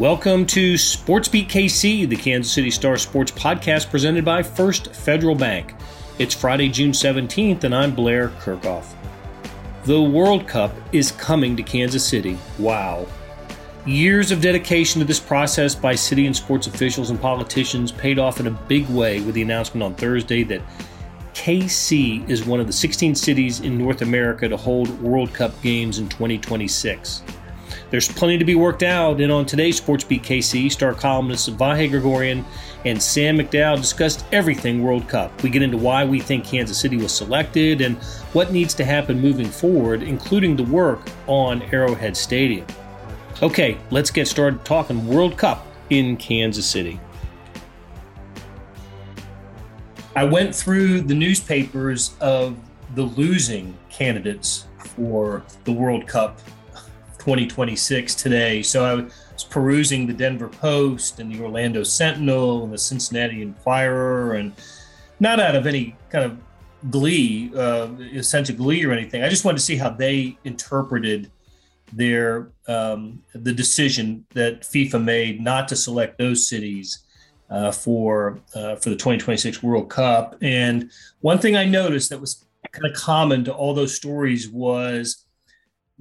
Welcome to Sports Beat KC, the Kansas City Star Sports podcast presented by First Federal Bank. It's Friday, June 17th, and I'm Blair Kerkhoff. The World Cup is coming to Kansas City. Wow. Years of dedication to this process by city and sports officials and politicians paid off in a big way with the announcement on Thursday that KC is one of the 16 cities in North America to hold World Cup games in 2026. There's plenty to be worked out, and on today's Sports Beat KC, star columnists Vahe Gregorian and Sam McDowell discussed everything World Cup. We get into why we think Kansas City was selected and what needs to happen moving forward, including the work on Arrowhead Stadium. Okay, let's get started talking World Cup in Kansas City. I went through the newspapers of the losing candidates for the World Cup 2026 today. So I was perusing the Denver Post and the Orlando Sentinel and the Cincinnati Enquirer, and not out of any kind of glee, uh, sense of glee or anything. I just wanted to see how they interpreted their um, the decision that FIFA made not to select those cities uh, for uh, for the 2026 World Cup. And one thing I noticed that was kind of common to all those stories was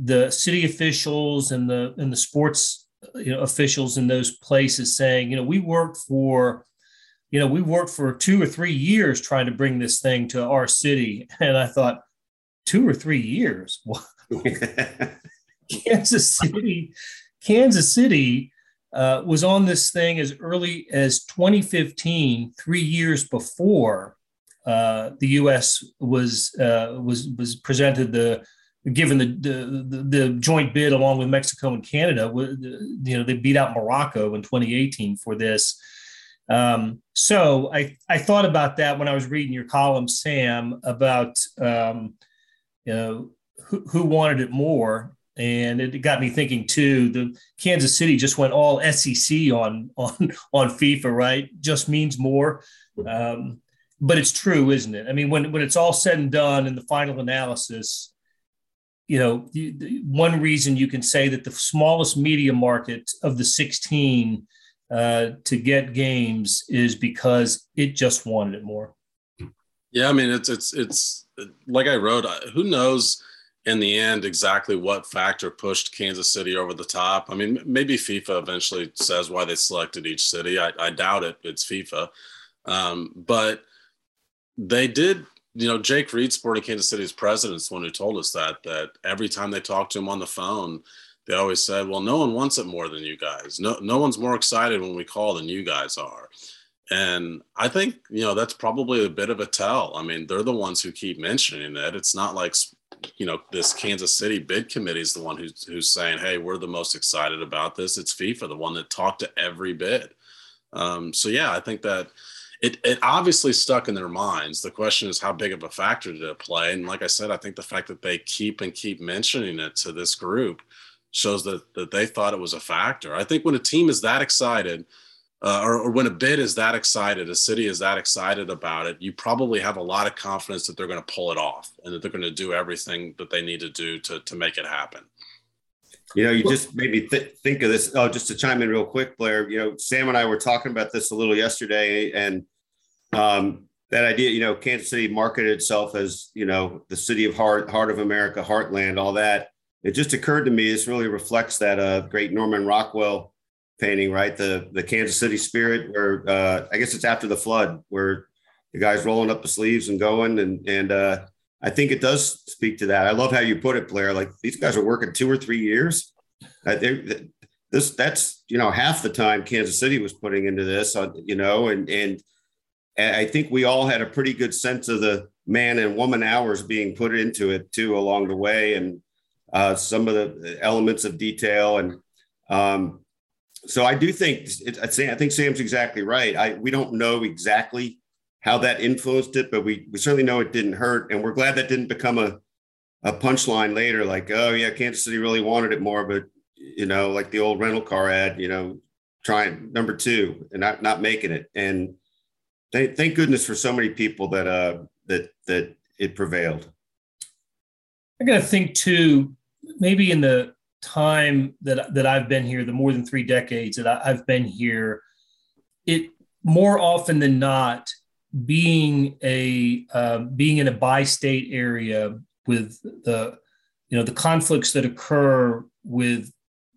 the city officials and the and the sports you know officials in those places saying, you know, we worked for you know, we worked for two or three years trying to bring this thing to our city. And I thought, two or three years? Kansas City, Kansas City uh, was on this thing as early as 2015, three years before uh, the U.S. was uh, was was presented the given the, the, the joint bid along with Mexico and Canada, you know, they beat out Morocco in 2018 for this. Um, so I, I thought about that when I was reading your column, Sam, about um, you know who, who wanted it more, and it got me thinking too. The Kansas City just went all SEC on on on FIFA, right? Just means more. Um, but it's true, isn't it? I mean, when when it's all said and done in the final analysis, you know, one reason you can say that the smallest media market of the 16 uh, to get games is because it just wanted it more. Yeah, I mean, it's it's it's like I wrote. Who knows in the end exactly what factor pushed Kansas City over the top? I mean, maybe FIFA eventually says why they selected each city. I, I doubt it. It's FIFA, um, but they did you know, Jake Reid, Sporting Kansas City's president, is the one who told us that, that every time they talked to him on the phone, they always said, well, no one wants it more than you guys. No, no one's more excited when we call than you guys are. And I think, you know, that's probably a bit of a tell. I mean, they're the ones who keep mentioning it. It's not like, you know, this Kansas City bid committee is the one who's, who's saying, hey, we're the most excited about this. It's FIFA, the one that talked to every bid. Um, so, yeah, I think that it, it obviously stuck in their minds. The question is how big of a factor did it play? And like I said, I think the fact that they keep and keep mentioning it to this group shows that that they thought it was a factor. I think when a team is that excited, uh, or, or, when a bid is that excited, a city is that excited about it, you probably have a lot of confidence that they're going to pull it off and that they're going to do everything that they need to do to to make it happen. You know, you just made me th- think of this. Oh, just to chime in real quick, Blair. You know, Sam and I were talking about this a little yesterday, and um, that idea, you know, Kansas City marketed itself as you know the city of heart, heart of America, heartland, all that. It just occurred to me this really reflects that uh, great Norman Rockwell painting, right? The the Kansas City spirit, where uh, I guess it's after the flood, where the guys rolling up the sleeves and going, and and uh, I think it does speak to that. I love how you put it, Blair. Like these guys are working two or three years. Uh, this that's you know half the time Kansas City was putting into this, uh, you know, and and I think we all had a pretty good sense of the man and woman hours being put into it too along the way, and uh, some of the elements of detail and. Um, so I do think I think Sam's exactly right. I we don't know exactly how that influenced it, but we, we certainly know it didn't hurt. And we're glad that didn't become a, a punchline later, like, oh, yeah, Kansas City really wanted it more, but, you know, like the old rental car ad, you know, trying number two and not, not making it. And thank, thank goodness for so many people that, uh, that, that it prevailed. I got to think too, maybe in the, time that that I've been here, the more than three decades that I, I've been here, it more often than not being a uh, being in a bi-state area with the you know the conflicts that occur with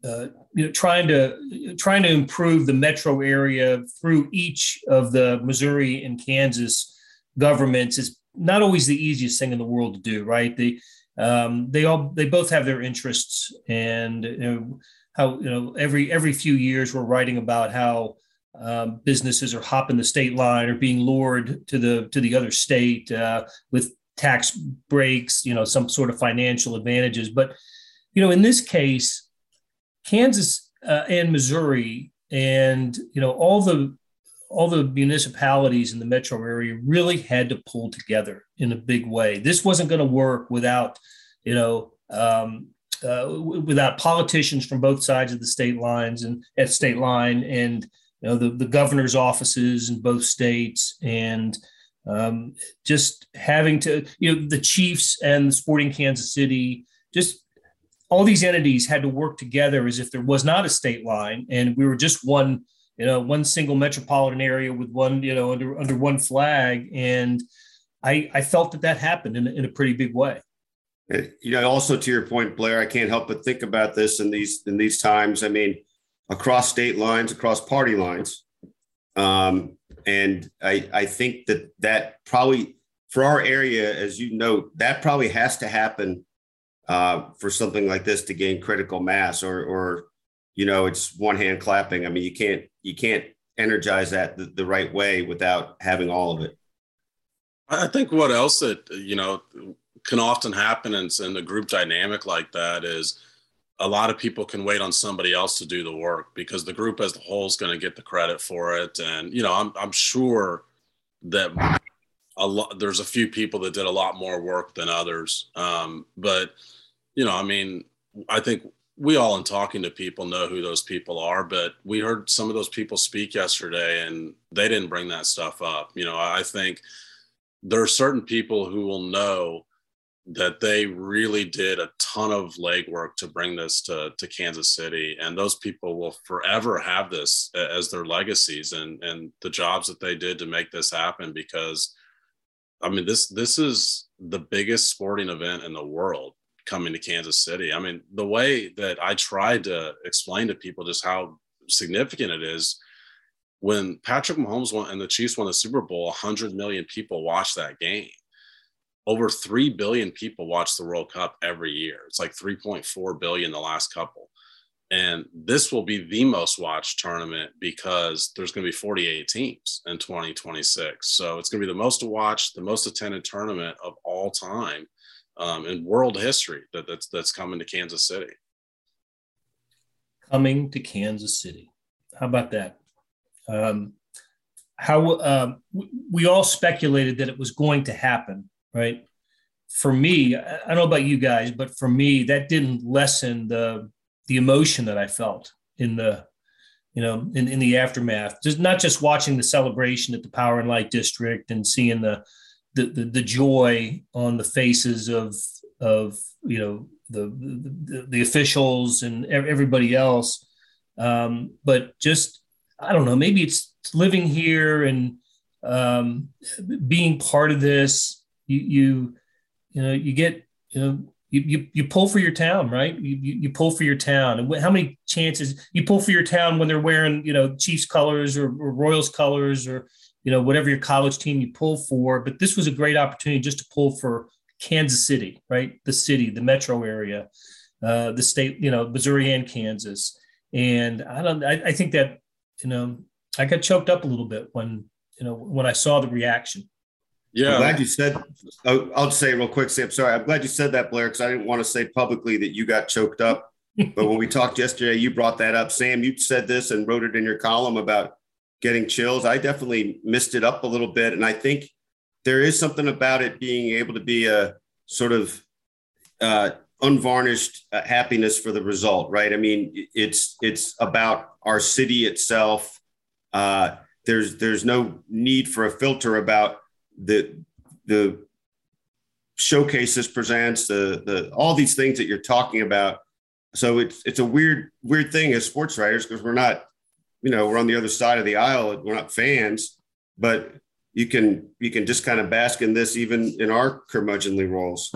uh, you know trying to trying to improve the metro area through each of the Missouri and Kansas governments is not always the easiest thing in the world to do right? They um, they all they both have their interests and you know how you know every every few years we're writing about how um, businesses are hopping the state line or being lured to the to the other state uh, with tax breaks, you know, some sort of financial advantages. But you know, in this case, Kansas uh, and Missouri, and you know, all the all the municipalities in the metro area really had to pull together in a big way. This wasn't going to work without, you know, um, uh, without politicians from both sides of the state lines and at state line and you know, the, the governor's offices in both states and um, just having to, you know, the Chiefs and the Sporting Kansas City, just all these entities had to work together as if there was not a state line and we were just one, you know, one single metropolitan area with one, you know, under under one flag. And I, I felt that that happened in, in a pretty big way. You know, also to your point, Blair, I can't help but think about this in these in these times. I mean, across state lines, across party lines. Um, and I, I think that that probably for our area, as you note, that probably has to happen uh, for something like this to gain critical mass or, or, you know, it's one hand clapping. I mean, you can't, you can't energize that the, the right way without having all of it. I think what else that, you know, can often happen in, in a group dynamic like that is, a lot of people can wait on somebody else to do the work because the group as a whole is going to get the credit for it. And, you know, I'm, I'm sure that a lot, there's a few people that did a lot more work than others. Um, but, you know, I mean, I think we all in talking to people know who those people are, but we heard some of those people speak yesterday and they didn't bring that stuff up. You know, I think there are certain people who will know that they really did a ton of legwork to bring this to, to Kansas City. And those people will forever have this as their legacies and, and the jobs that they did to make this happen because I mean this this is the biggest sporting event in the world coming to Kansas City. I mean, the way that I tried to explain to people just how significant it is when Patrick Mahomes won and the Chiefs won the Super Bowl, 100 million people watched that game over 3 billion people watch the World Cup every year. It's like 3.4 billion the last couple. And this will be the most watched tournament because there's going to be 48 teams in 2026. So it's going to be the most watched, the most attended tournament of all time um, in world history that, that's, that's coming to Kansas City. Coming to Kansas City. How about that? Um, how um, we all speculated that it was going to happen right? For me, I don't know about you guys, but for me, that didn't lessen the the emotion that I felt in the you know in, in the aftermath just not just watching the celebration at the power and light district and seeing the the, the, the joy on the faces of of you know the the, the officials and everybody else um, but just i don't know maybe it's living here and um, being part of this you you know you get you know you, you, you pull for your town, right? You, you, you pull for your town. And how many chances you pull for your town when they're wearing, you know, Chiefs colors or, or, Royals colors or, you know, whatever your college team you pull for. But this was a great opportunity just to pull for Kansas City, right? The city, the metro area, uh, the state, you know, Missouri and Kansas. And I don't, I, I think that, you know, I got choked up a little bit when, you know, when I saw the reaction. Yeah. I'm glad you said, oh, I'll just say real quick, Sam. Sorry. I'm glad you said that, Blair, because I didn't want to say publicly that you got choked up. but when we talked yesterday, you brought that up. Sam, you said this and wrote it in your column about getting chills. I definitely missed it up a little bit. And I think there is something about it being able to be a sort of uh, unvarnished uh, happiness for the result, right? I mean, it's it's about our city itself. Uh, there's there's no need for a filter about the the showcase this presents the the all these things that you're talking about so it's it's a weird weird thing as sports writers because we're not, you know, we're on the other side of the aisle. We're not fans, but you can you can just kind of bask in this even in our curmudgeonly roles.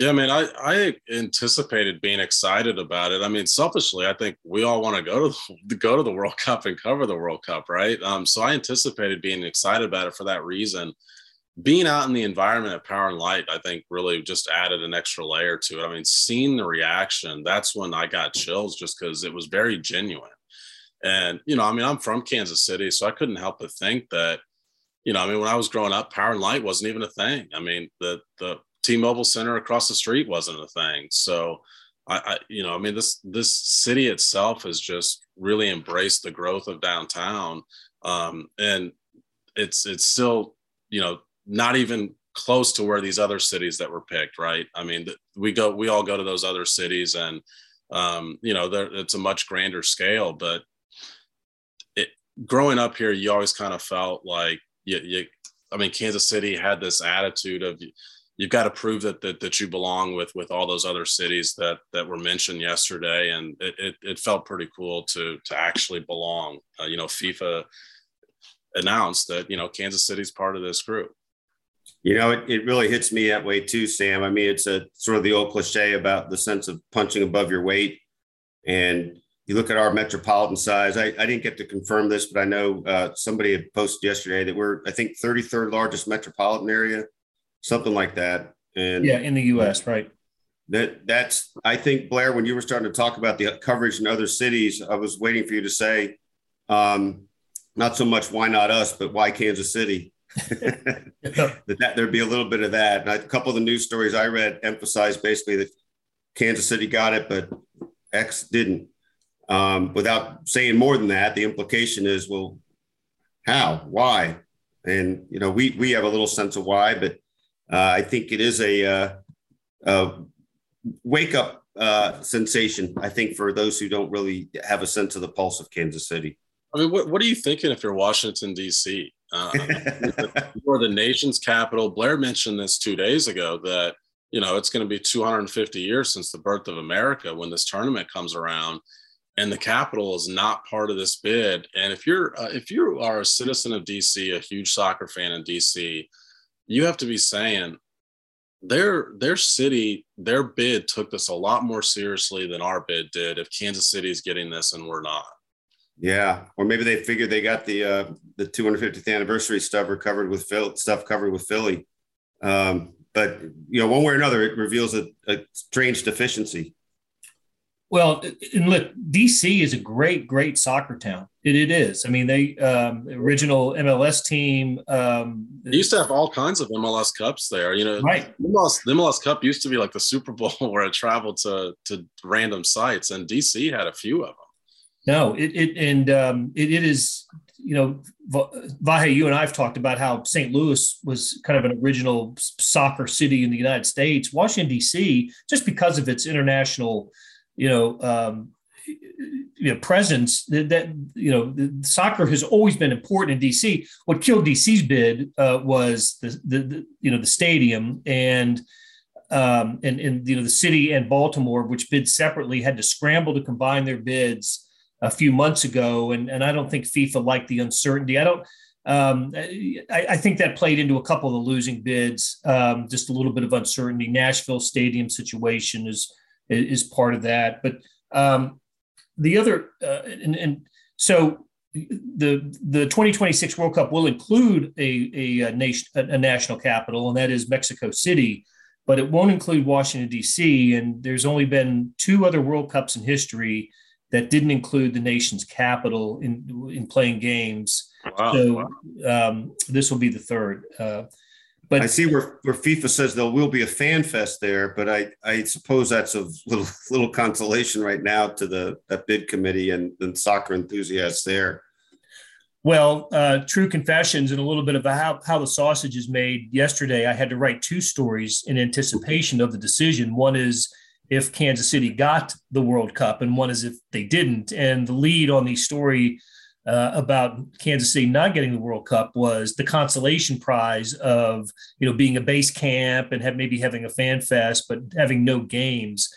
Yeah, I mean, I, I anticipated being excited about it. I mean, selfishly, I think we all want to go to the, go to the World Cup and cover the World Cup, right? Um, so I anticipated being excited about it for that reason. Being out in the environment at Power and Light, I think, really just added an extra layer to it. I mean, seeing the reaction, that's when I got chills, just because it was very genuine. And you know, I mean, I'm from Kansas City, so I couldn't help but think that you know, I mean, when I was growing up, Power and Light wasn't even a thing. I mean, the the T-Mobile Center across the street wasn't a thing. So I, I, you know, I mean, this this city itself has just really embraced the growth of downtown, um, and it's it's still, you know, not even close to where these other cities that were picked, right? I mean, we go, we all go to those other cities, and um, you know, it's a much grander scale. But it, growing up here, you always kind of felt like you, you I mean, Kansas City had this attitude of you've got to prove that, that that you belong with with all those other cities that that were mentioned yesterday, and it it, it felt pretty cool to to actually belong. Uh, you know, FIFA announced that you know Kansas City's part of this group. You know, it, it really hits me that way too, Sam. I mean, it's a sort of the old cliche about the sense of punching above your weight. And you look at our metropolitan size. I, I didn't get to confirm this, but I know uh, somebody had posted yesterday that we're, I think, 33rd largest metropolitan area, something like that. And yeah, in the U.S., right? That that's. I think Blair, when you were starting to talk about the coverage in other cities, I was waiting for you to say, um, not so much why not us, but why Kansas City. that, that there'd be a little bit of that. And a couple of the news stories I read emphasized basically that Kansas City got it, but X didn't. Um, without saying more than that, the implication is, well, how, why? And you know, we we have a little sense of why, but I think it is a, uh, a wake up uh, sensation. I think for those who don't really have a sense of the pulse of Kansas City. I mean, what, what are you thinking if you're Washington D.C.? Uh, you're the nation's capital. Blair mentioned this two days ago that you know it's going to be 250 years since the birth of America when this tournament comes around and the capital is not part of this bid. And if you're uh, if you are a citizen of DC, a huge soccer fan in DC, you have to be saying their their city their bid took this a lot more seriously than our bid did. If Kansas City is getting this and we're not. Yeah, or maybe they figured they got the uh, the 250th anniversary stuff covered with Phil stuff covered with Philly. Um, but you know, one way or another, it reveals a, a strange deficiency. Well, and look, DC is a great, great soccer town. It, it is. I mean, they um, original MLS team. Um, they used to have all kinds of MLS Cups there. You know, right? MLS, the MLS Cup used to be like the Super Bowl, where it traveled to to random sites, and DC had a few of them. No, it, it and um, it, it is. You know, Vahe, you and I have talked about how St. Louis was kind of an original soccer city in the United States. Washington D.C. just because of its international you know, um, you know, presence that, that, you know, soccer has always been important in DC. What killed DC's bid uh, was the, the, the, you know, the stadium and, um, and, and, you know, the city and Baltimore, which bid separately, had to scramble to combine their bids a few months ago. And, and I don't think FIFA liked the uncertainty. I don't, um, I, I, think that played into a couple of the losing bids, um, just a little bit of uncertainty. Nashville stadium situation is, is part of that. But um, the other, uh, and, and, so the the 2026 World Cup will include a, a, a, nation, a national capital, and that is Mexico City, but it won't include Washington D.C. And there's only been two other World Cups in history that didn't include the nation's capital in in playing games. Wow. So um, this will be the third. Uh, but I see where, where FIFA says there will be a fan fest there, but I, I suppose that's a little little consolation right now to the that bid committee and, and soccer enthusiasts there. Well, uh, true confessions and a little bit of how, how the sausage is made. Yesterday, I had to write two stories in anticipation of the decision. One is if Kansas City got the World Cup, and one is if they didn't. And the lead on the story uh, about Kansas City not getting the World Cup was the consolation prize of you know being a base camp and have, maybe having a fan fest, but having no games.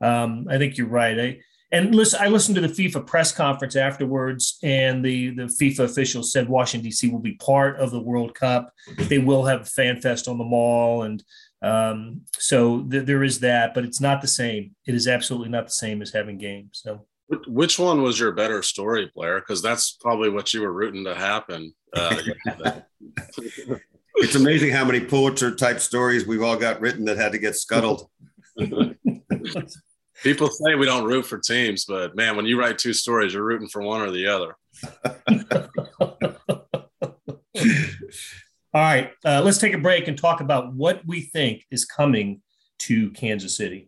um, I think you're right. I, and listen, I listened to the FIFA press conference afterwards, and the the FIFA officials said Washington D.C. will be part of the World Cup. They will have a fan fest on the mall, and um, so th- there is that, but it's not the same. It is absolutely not the same as having games. So, which one was your better story, Blair? Because that's probably what you were rooting to happen. Uh, it's amazing how many Pulitzer type stories we've all got written that had to get scuttled. People say we don't root for teams, but man, when you write two stories, you're rooting for one or the other. All right, uh, let's take a break and talk about what we think is coming to Kansas City.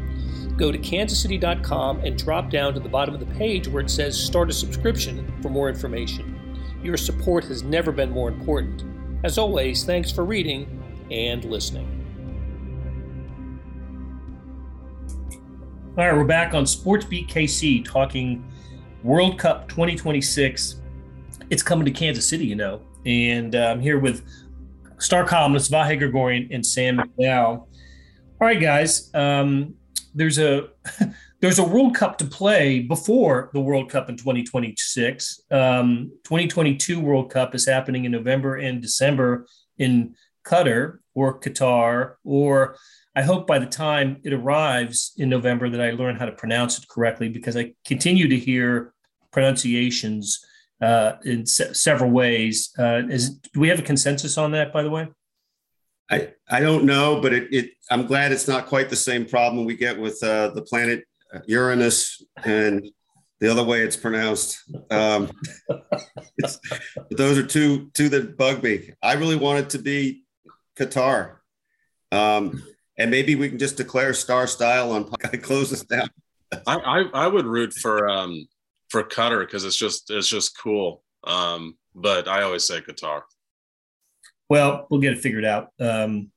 go to kansascity.com and drop down to the bottom of the page where it says Start a Subscription for more information. Your support has never been more important. As always, thanks for reading and listening. All right, we're back on Sports Beat KC talking World Cup 2026. It's coming to Kansas City, you know, and uh, I'm here with star columnist Vahe Gregorian and Sam McDowell. All right, guys. Um, there's a there's a World Cup to play before the World Cup in 2026. Um, 2022 World Cup is happening in November and December in Qatar or Qatar, or I hope by the time it arrives in November that I learn how to pronounce it correctly because I continue to hear pronunciations uh, in se- several ways. Uh, is, do we have a consensus on that, by the way? I, I don't know, but it, it I'm glad it's not quite the same problem we get with uh, the planet Uranus and the other way it's pronounced. Um, it's, those are two two that bug me. I really want it to be Qatar, um, and maybe we can just declare star style on. I close this down. I, I, I would root for um for Qatar because it's just it's just cool. Um, but I always say Qatar. Well, we'll get it figured out. Um,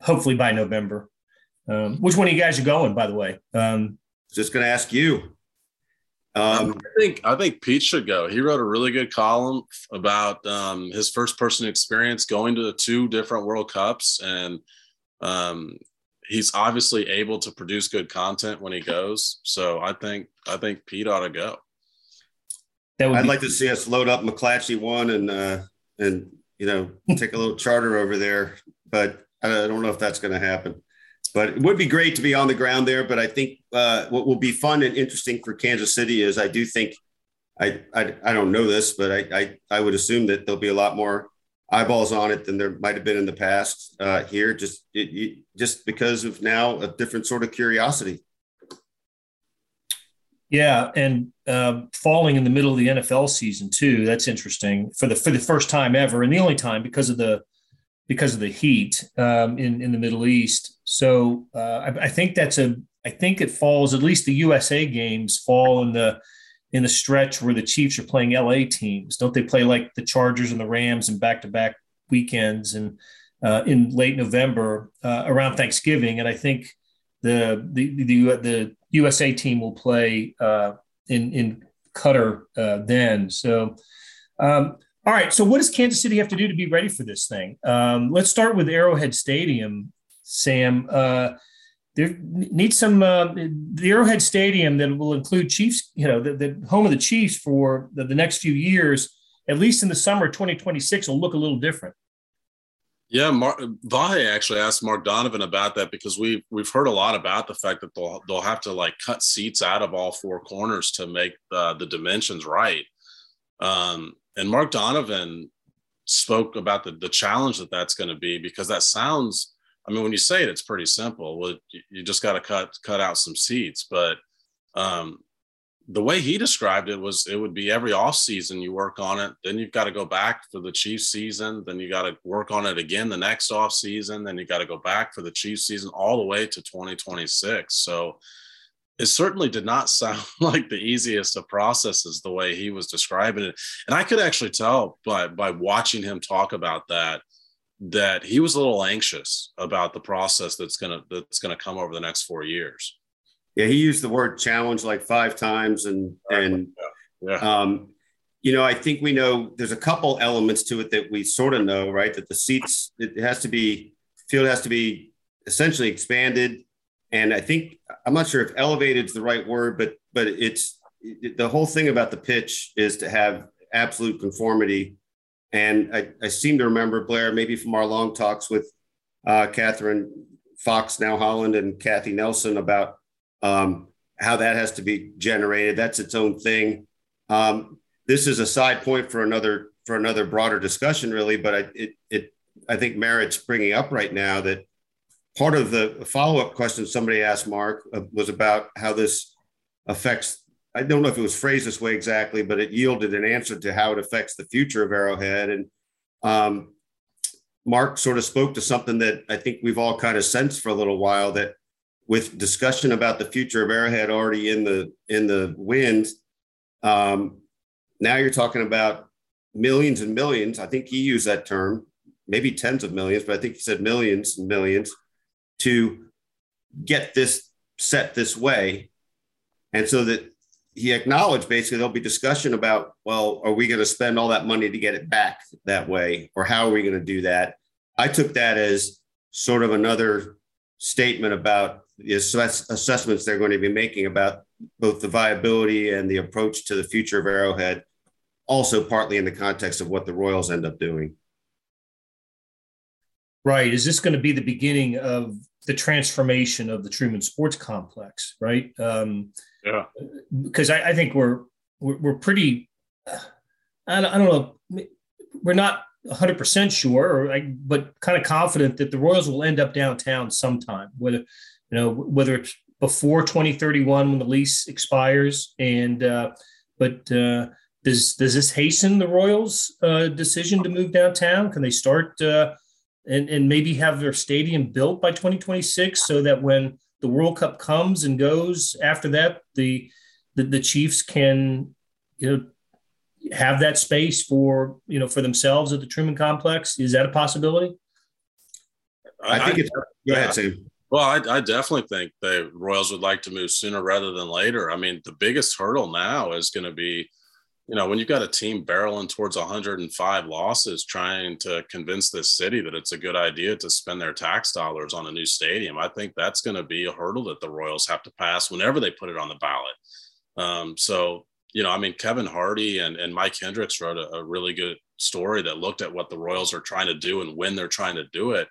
hopefully by November. Um, which one of you guys are going, by the way? Um, Just going to ask you. Um, I think I think Pete should go. He wrote a really good column about um, his first person experience going to the two different World Cups, and um, he's obviously able to produce good content when he goes. So I think I think Pete ought to go. I'd be- like to see us load up McClatchy one and uh, and you know, take a little charter over there. But I don't know if that's going to happen. But it would be great to be on the ground there. But I think uh, what will be fun and interesting for Kansas City is I do think I I, I don't know this, but I, I, I would assume that there'll be a lot more eyeballs on it than there might have been in the past uh, here. Just it, it, just because of now a different sort of curiosity. Yeah, and uh, falling in the middle of the NFL season too. That's interesting for the for the first time ever, and the only time because of the because of the heat um, in in the Middle East. So uh, I, I, think that's a I think it falls at least the USA games fall in the in the stretch where the Chiefs are playing LA teams. Don't they play like the Chargers and the Rams and back to back weekends and uh, in late November uh, around Thanksgiving? And I think the the the, the USA team will play uh, in in Qatar uh, then. So, um, all right. So, what does Kansas City have to do to be ready for this thing? Um, let's start with Arrowhead Stadium, Sam. Uh, there needs some uh, the Arrowhead Stadium that will include Chiefs. You know, the, the home of the Chiefs for the, the next few years, at least in the summer 2026, will look a little different. Yeah, Mark Vahe actually asked Mark Donovan about that because we we've heard a lot about the fact that they'll they'll have to like cut seats out of all four corners to make the, the dimensions right. Um, and Mark Donovan spoke about the the challenge that that's going to be because that sounds. I mean, when you say it, it's pretty simple. Well, you, just got to cut cut out some seats, but um, the way he described it was it would be every off season you work on it then you've got to go back for the chiefs season then you got to work on it again the next off season then you got to go back for the chiefs season all the way to 2026 so it certainly did not sound like the easiest of processes the way he was describing it. And i could actually tell by by watching him talk about that that he was a little anxious about the process that's going to that's going to come over the next four years yeah, he used the word challenge like five times, and and yeah. Yeah. Um, you know, I think we know there's a couple elements to it that we sort of know, right? That the seats it has to be field has to be essentially expanded, and I think I'm not sure if elevated is the right word, but but it's it, the whole thing about the pitch is to have absolute conformity. And I, I seem to remember Blair, maybe from our long talks with uh, Catherine Fox, now Holland, and Kathy Nelson about um, how that has to be generated. That's its own thing. Um, this is a side point for another for another broader discussion, really. But I, it it I think merits bringing up right now that part of the follow up question somebody asked Mark uh, was about how this affects. I don't know if it was phrased this way exactly, but it yielded an answer to how it affects the future of Arrowhead. And um, Mark sort of spoke to something that I think we've all kind of sensed for a little while that with discussion about the future of Arrowhead already in the in the wind, um, now you're talking about millions and millions. I think he used that term, maybe tens of millions, but I think he said millions and millions to get this set this way. And so that he acknowledged basically there'll be discussion about, well, are we going to spend all that money to get it back that way? Or how are we going to do that? I took that as sort of another statement about the assessments they're going to be making about both the viability and the approach to the future of Arrowhead, also partly in the context of what the Royals end up doing. Right. Is this going to be the beginning of the transformation of the Truman Sports Complex? Right. Um, yeah. Because I, I, think we're, we're, we're pretty. I don't, I don't know. We're not 100% sure, or but kind of confident that the Royals will end up downtown sometime, whether you know, whether it's before 2031 when the lease expires. And, uh, but uh, does, does this hasten the Royals' uh, decision to move downtown? Can they start uh, and, and maybe have their stadium built by 2026 so that when the World Cup comes and goes after that, the, the, the Chiefs can, you know, have that space for you know for themselves at the Truman Complex? Is that a possibility? I, think it's. Go ahead, Sam. Well, I, I, definitely think the Royals would like to move sooner rather than later. I mean, the biggest hurdle now is going to be, you know, when you've got a team barreling towards 105 losses, trying to convince this city that it's a good idea to spend their tax dollars on a new stadium. I think that's going to be a hurdle that the Royals have to pass whenever they put it on the ballot. Um, so, you know, I mean, Kevin Hardy and, and Mike Hendricks wrote a, a really good story that looked at what the Royals are trying to do and when they're trying to do it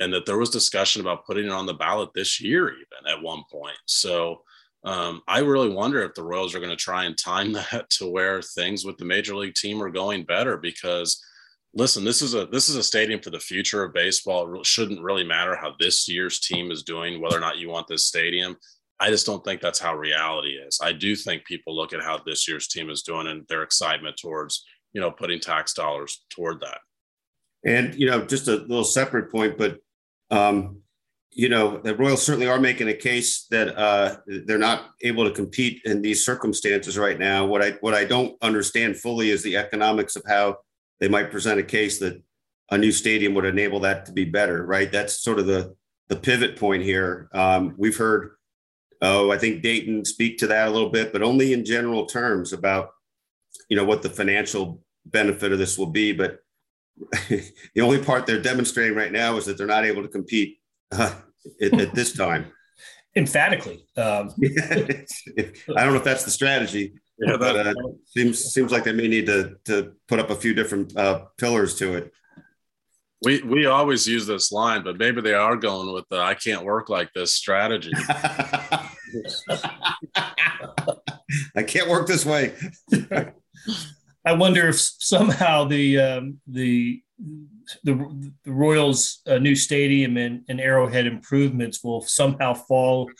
and that there was discussion about putting it on the ballot this year, even at one point. So um, I really wonder if the Royals are going to try and time that to where things with the major league team are going better because listen this is a this is a stadium for the future of baseball. It shouldn't really matter how this year's team is doing whether or not you want this stadium. I just don't think that's how reality is. I do think people look at how this year's team is doing and their excitement towards you know putting tax dollars toward that. And you know just a little separate point but um, you know, the Royals certainly are making a case that uh, they're not able to compete in these circumstances right now. What I what I don't understand fully is the economics of how they might present a case that a new stadium would enable that to be better. Right? That's sort of the the pivot point here. Um, we've heard, oh, I think Dayton speak to that a little bit, but only in general terms about you know what the financial benefit of this will be, but the only part they're demonstrating right now is that they're not able to compete uh, at, at, this time. Emphatically, um. I don't know if that's the strategy, yeah, but uh, seems seems like they may need to to put up a few different uh, pillars to it. We we always use this line, but maybe they are going with the "I can't work like this" strategy. I can't work this way. I wonder if somehow the um, the the, the Royals' uh, new stadium and, and, Arrowhead improvements will somehow fall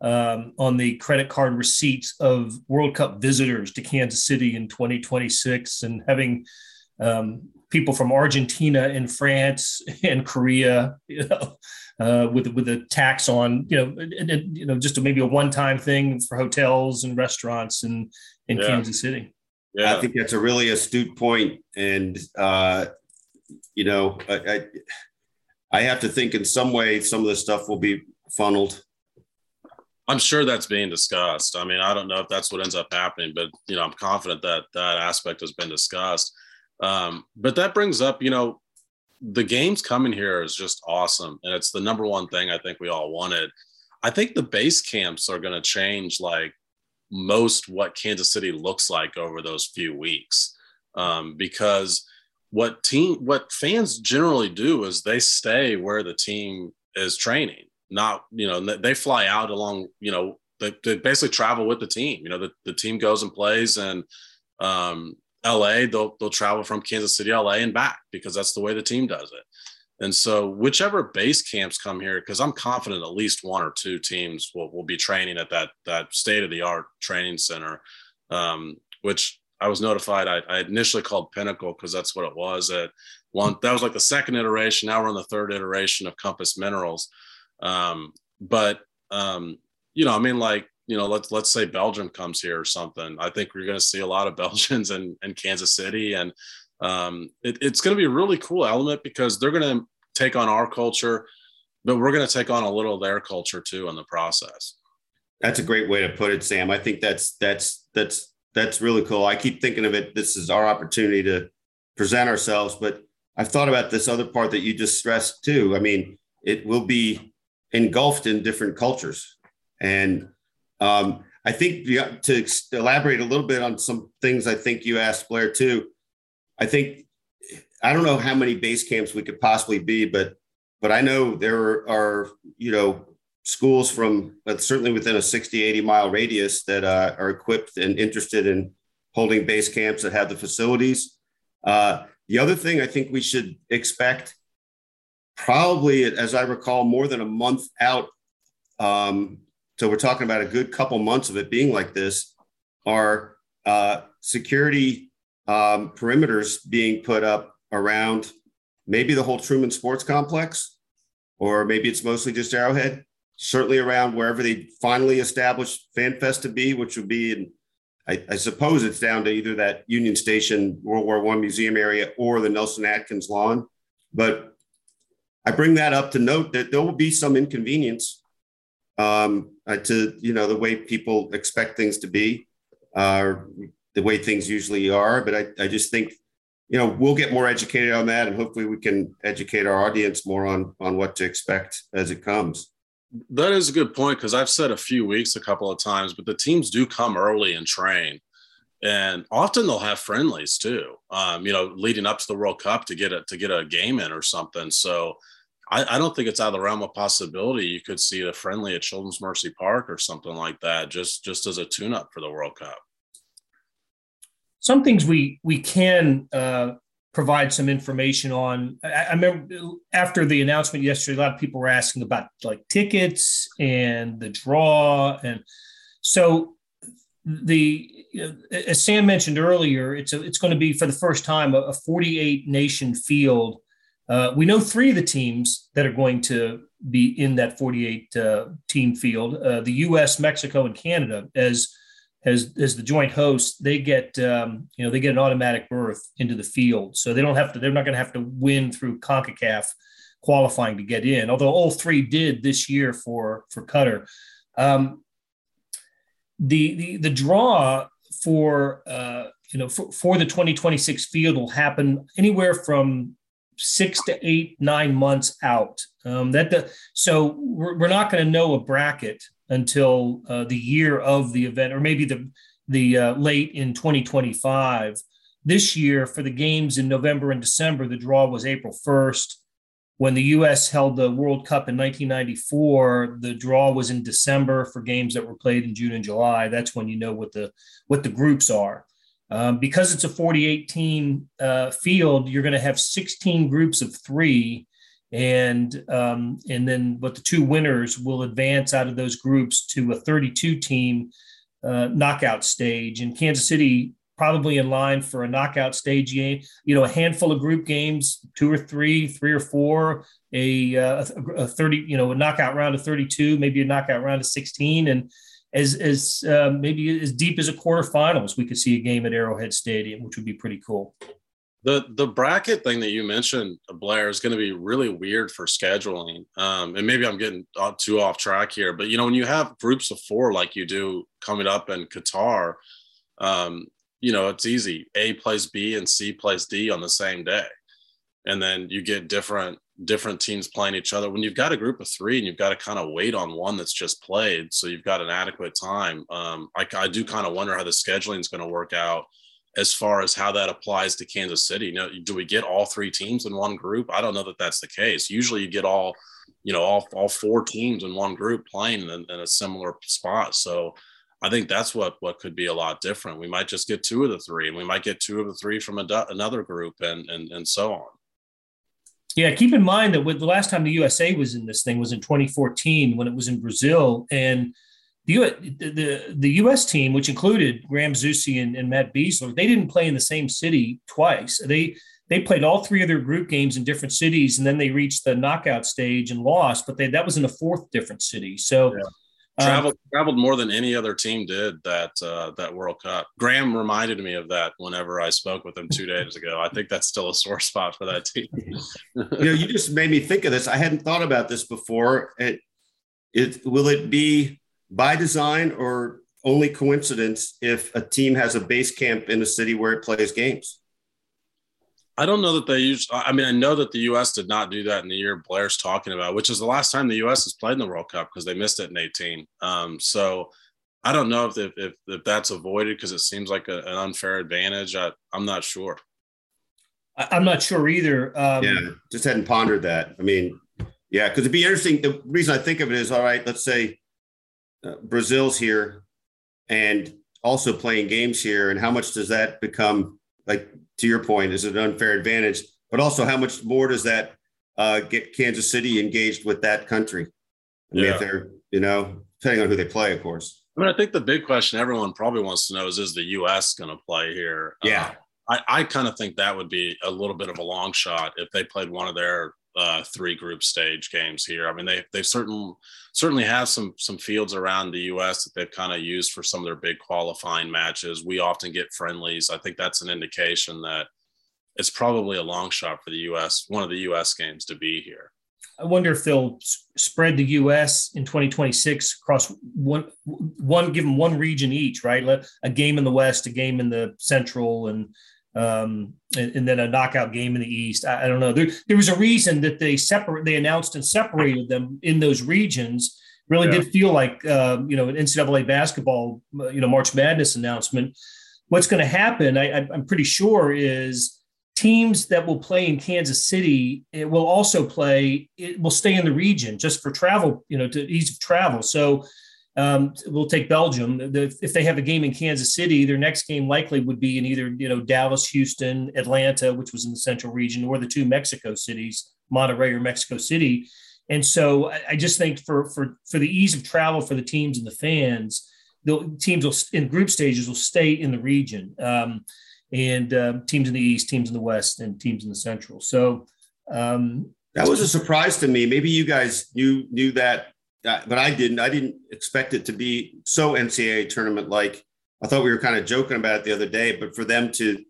um, on the credit card receipts of World Cup visitors to Kansas City in 2026, and having um, people from Argentina and France and Korea, you know, uh, with with a tax on you know you know just a, maybe a one time thing for hotels and restaurants in in yeah. Kansas City. Yeah, I think that's a really astute point, and uh, you know, I, I I have to think in some way some of the stuff will be funneled. I'm sure that's being discussed. I mean, I don't know if that's what ends up happening, but you know, I'm confident that that aspect has been discussed. Um, but that brings up, you know, the games coming here is just awesome. And it's the number one thing I think we all wanted. I think the base camps are going to change like most what Kansas City looks like over those few weeks. Um, because what team, what fans generally do is they stay where the team is training, not, you know, they fly out along, you know, they, they basically travel with the team. You know, the, the team goes and plays and, um, LA, they'll they'll travel from Kansas City, LA, and back because that's the way the team does it. And so, whichever base camps come here, because I'm confident at least one or two teams will, will be training at that that state of the art training center, um, which I was notified. I, I initially called Pinnacle because that's what it was. At one, that was like the second iteration. Now we're on the third iteration of Compass Minerals. Um, but um, you know, I mean, like you know, let's let's say Belgium comes here or something. I think we're going to see a lot of Belgians in, in Kansas City, and um, it, it's going to be a really cool element because they're going to take on our culture, but we're going to take on a little of their culture too in the process. That's a great way to put it, Sam. I think that's that's that's that's really cool. I keep thinking of it. This is our opportunity to present ourselves, but I've thought about this other part that you just stressed too. I mean, it will be engulfed in different cultures, and um, I think to elaborate a little bit on some things I think you asked Blair too. I think I don't know how many base camps we could possibly be, but but I know there are you know schools from but certainly within a 60 80 mile radius that uh, are equipped and interested in holding base camps that have the facilities. Uh, the other thing I think we should expect, probably as I recall, more than a month out um, so we're talking about a good couple months of it being like this. Are uh, security um, perimeters being put up around maybe the whole Truman Sports Complex, or maybe it's mostly just Arrowhead. Certainly around wherever they finally established FanFest to be, which would be in, I, I suppose it's down to either that Union Station World War One museum area or the Nelson Atkins lawn. But I bring that up to note that there will be some inconvenience um, uh, to you know the way people expect things to be, uh, the way things usually are. But I, I just think you know we'll get more educated on that, and hopefully we can educate our audience more on on what to expect as it comes. That is a good point because I've said a few weeks a couple of times, but the teams do come early and train and often they'll have friendlies too um, you know leading up to the world cup to get a to get a game in or something so I, I, don't think it's out of the realm of possibility. You could see a friendly at Children's Mercy Park or something like that, just just as a tune-up for the World Cup. Some things we we can uh, provide some information on. I, I, remember after the announcement yesterday, a lot of people were asking about like tickets and the draw, and so the as Sam mentioned earlier, it's a, it's going to be for the first time a, a 48 nation field uh, we know three of the teams that are going to be in that 48 uh, team field: uh, the U.S., Mexico, and Canada. As as as the joint hosts, they get um, you know they get an automatic berth into the field, so they don't have to. They're not going to have to win through Concacaf qualifying to get in. Although all three did this year for for Qatar. Um, the the the draw for uh, you know for, for the 2026 field will happen anywhere from six to eight, nine months out. Um, that the, so we're, we're not going to know a bracket until uh, the year of the event, or maybe the the uh, late in 2025. this year for the games in November and December, the draw was April 1st. When the U.S. held the World Cup in 1994, the draw was in December for games that were played in June and July. That's when you know what the what the groups are. Um, because it's a 48 team uh, field, you're going to have 16 groups of three, and um, and then but the two winners will advance out of those groups to a 32 team uh, knockout stage. And Kansas City probably in line for a knockout stage game. You know, a handful of group games, two or three, three or four, a, uh, a 30, you know, a knockout round of 32, maybe a knockout round of 16, and as as uh, maybe as deep as a quarterfinals, we could see a game at Arrowhead Stadium, which would be pretty cool. The the bracket thing that you mentioned, Blair, is going to be really weird for scheduling. Um, and maybe I'm getting too off track here, but you know, when you have groups of four like you do coming up in Qatar, um, you know, it's easy. A plays B and C plays D on the same day, and then you get different different teams playing each other. When you've got a group of three and you've got to kind of wait on one that's just played, so you've got an adequate time. Um, I, I do kind of wonder how the scheduling is going to work out as far as how that applies to Kansas City. You know, do we get all three teams in one group? I don't know that that's the case. Usually, you get all, you know, all all four teams in one group playing in, in a similar spot. So. I think that's what what could be a lot different. We might just get two of the three, and we might get two of the three from a, another group, and and and so on. Yeah, keep in mind that with the last time the USA was in this thing was in 2014 when it was in Brazil, and the the the U.S. team, which included Graham Zusi and, and Matt Besler, they didn't play in the same city twice. They they played all three of their group games in different cities, and then they reached the knockout stage and lost. But they, that was in a fourth different city. So yeah. Um, traveled um, traveled more than any other team did that uh, that World Cup. Graham reminded me of that whenever I spoke with him two days ago. I think that's still a sore spot for that team. you know, you just made me think of this. I hadn't thought about this before. It, it will it be by design or only coincidence if a team has a base camp in a city where it plays games? I don't know that they used. I mean, I know that the U.S. did not do that in the year Blair's talking about, which is the last time the U.S. has played in the World Cup because they missed it in 18. Um, so I don't know if if, if, if that's avoided because it seems like a, an unfair advantage. I, am not sure. I'm not sure either. Um, yeah, just hadn't pondered that. I mean, yeah, because it'd be interesting. The reason I think of it is, all right, let's say uh, Brazil's here and also playing games here, and how much does that become like to your point, is it an unfair advantage? But also, how much more does that uh, get Kansas City engaged with that country? I mean, yeah. if they're, you know, depending on who they play, of course. I mean, I think the big question everyone probably wants to know is is the U.S. going to play here? Yeah. Uh, I, I kind of think that would be a little bit of a long shot if they played one of their uh, three group stage games here. I mean, they they certain certainly have some some fields around the U.S. that they've kind of used for some of their big qualifying matches. We often get friendlies. I think that's an indication that it's probably a long shot for the U.S. one of the U.S. games to be here. I wonder if they'll spread the U.S. in 2026 across one one give them one region each, right? A game in the West, a game in the Central, and um, and, and, then a knockout game in the East. I, I, don't know. There, there was a reason that they separate. They announced and separated them in those regions. Really yeah. did feel like uh, you know an NCAA basketball, uh, you know, March Madness announcement. What's going to happen? I, I'm pretty sure is teams that will play in Kansas City it will also play. It will stay in the region just for travel, you know, to ease of travel. So um, we'll take Belgium. The, if they have a game in Kansas City, their next game likely would be in either you know Dallas, Houston, Atlanta, which was in the central region, or the two Mexico cities, Monterrey or Mexico City. And so I, I just think for for for the ease of travel for the teams and the fans, the teams will in group stages will stay in the region, um, and uh, teams in the east, teams in the west, and teams in the central. So. Um, that was a surprise to me. Maybe you guys knew knew that but I didn't. I didn't expect it to be so NCAA tournament like. I thought we were kind of joking about it the other day, but for them to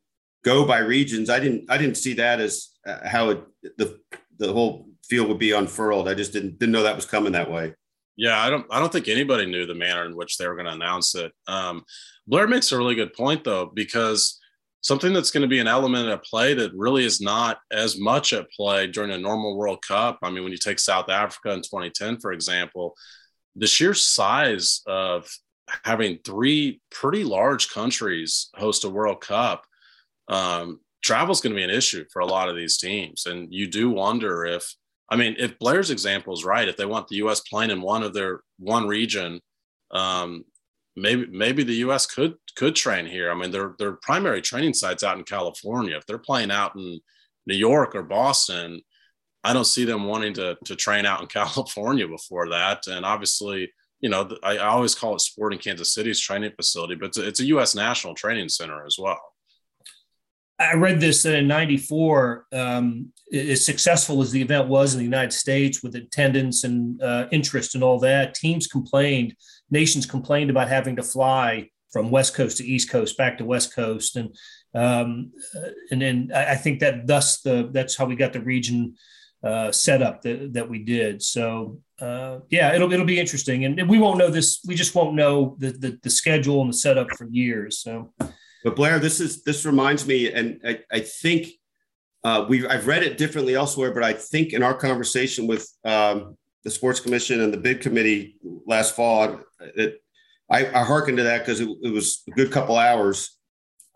go by regions, I didn't. I didn't see that as uh, how it, the the whole field would be unfurled. I just didn't didn't know that was coming that way. Yeah, I don't. I don't think anybody knew the manner in which they were going to announce it. Um, Blair makes a really good point though, because something that's going to be an element at play that really is not as much at play during a normal World Cup. I mean, when you take South Africa in 2010, for example, the sheer size of having three pretty large countries host a World Cup um, travel is going to be an issue for a lot of these teams. And you do wonder if, I mean, if Blair's example is right, if they want the U.S. playing in one of their one region, um, maybe maybe the U.S. could could train here. I mean, their their primary training sites out in California. If they're playing out in New York or Boston, I don't see them wanting to to train out in California before that. And obviously, you know, I, always call it Sporting Kansas City's training facility, but it's a, it's a U.S. national training center as well. I read this that in '94, um, as successful as the event was in the United States with attendance and uh, interest and all that, teams complained, nations complained about having to fly from West Coast to East Coast back to West Coast, and um, uh, and then I think that thus the that's how we got the region uh, setup that, that we did. So uh, yeah, it'll it'll be interesting, and we won't know this. We just won't know the, the the schedule and the setup for years. So. But Blair, this is this reminds me, and I, I think uh, we I've read it differently elsewhere, but I think in our conversation with um, the Sports Commission and the bid committee last fall, it, I, I hearkened to that because it, it, was a good couple hours.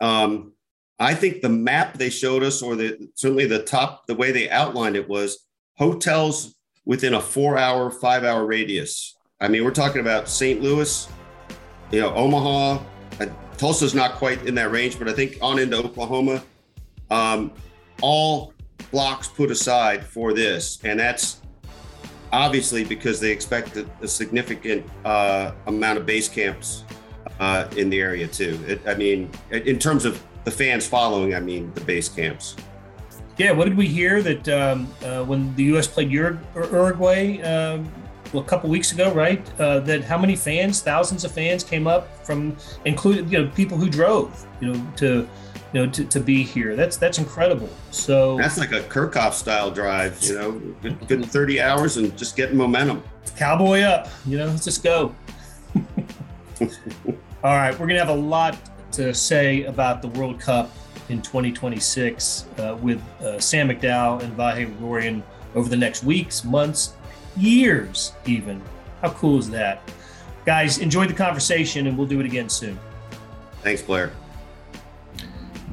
Um, I think the map they showed us, or the certainly the top, the way they outlined it was hotels within a four-hour, five-hour radius. I mean, we're talking about St. Louis, you know, Omaha, Tulsa's not quite in that range, but I think on into Oklahoma, um, all blocks put aside for this, and that's obviously because they expect a, significant uh, amount of base camps uh, in the area too. It, I mean, in terms of the fans following, I mean the base camps. Yeah, what did we hear that um, uh, when the U.S. played Uruguay um, well, a couple weeks ago, right? Uh, that how many fans, thousands of fans, came up from, including you know people who drove, you know, to you know to, to be here. That's that's incredible. So that's like a Kerkhoff style drive. You know, good, good thirty hours and just getting momentum. Cowboy up. You know, let's just go. All right, we're gonna have a lot to say about the World Cup in 2026 uh, with uh, Sam McDowell and Vahe Gregorian over the next weeks, months, years, even. How cool is that? Guys, enjoy the conversation and we'll do it again soon. Thanks, Blair.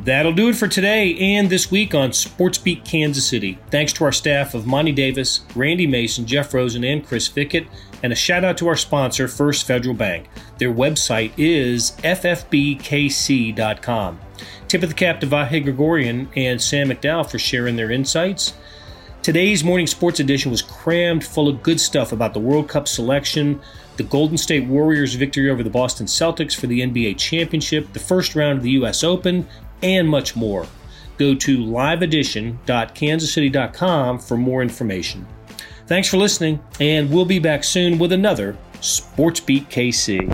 That'll do it for today and this week on SportsBeat Kansas City. Thanks to our staff of Monty Davis, Randy Mason, Jeff Rosen, and Chris Fickett, and a shout out to our sponsor, First Federal Bank. Their website is ffbkc.com. Tip of the cap to Vahe Gregorian and Sam McDowell for sharing their insights. Today's morning sports edition was crammed full of good stuff about the World Cup selection, the Golden State Warriors' victory over the Boston Celtics for the NBA championship, the first round of the U.S. Open, and much more. Go to liveedition.kansascity.com for more information. Thanks for listening, and we'll be back soon with another Sports Beat KC.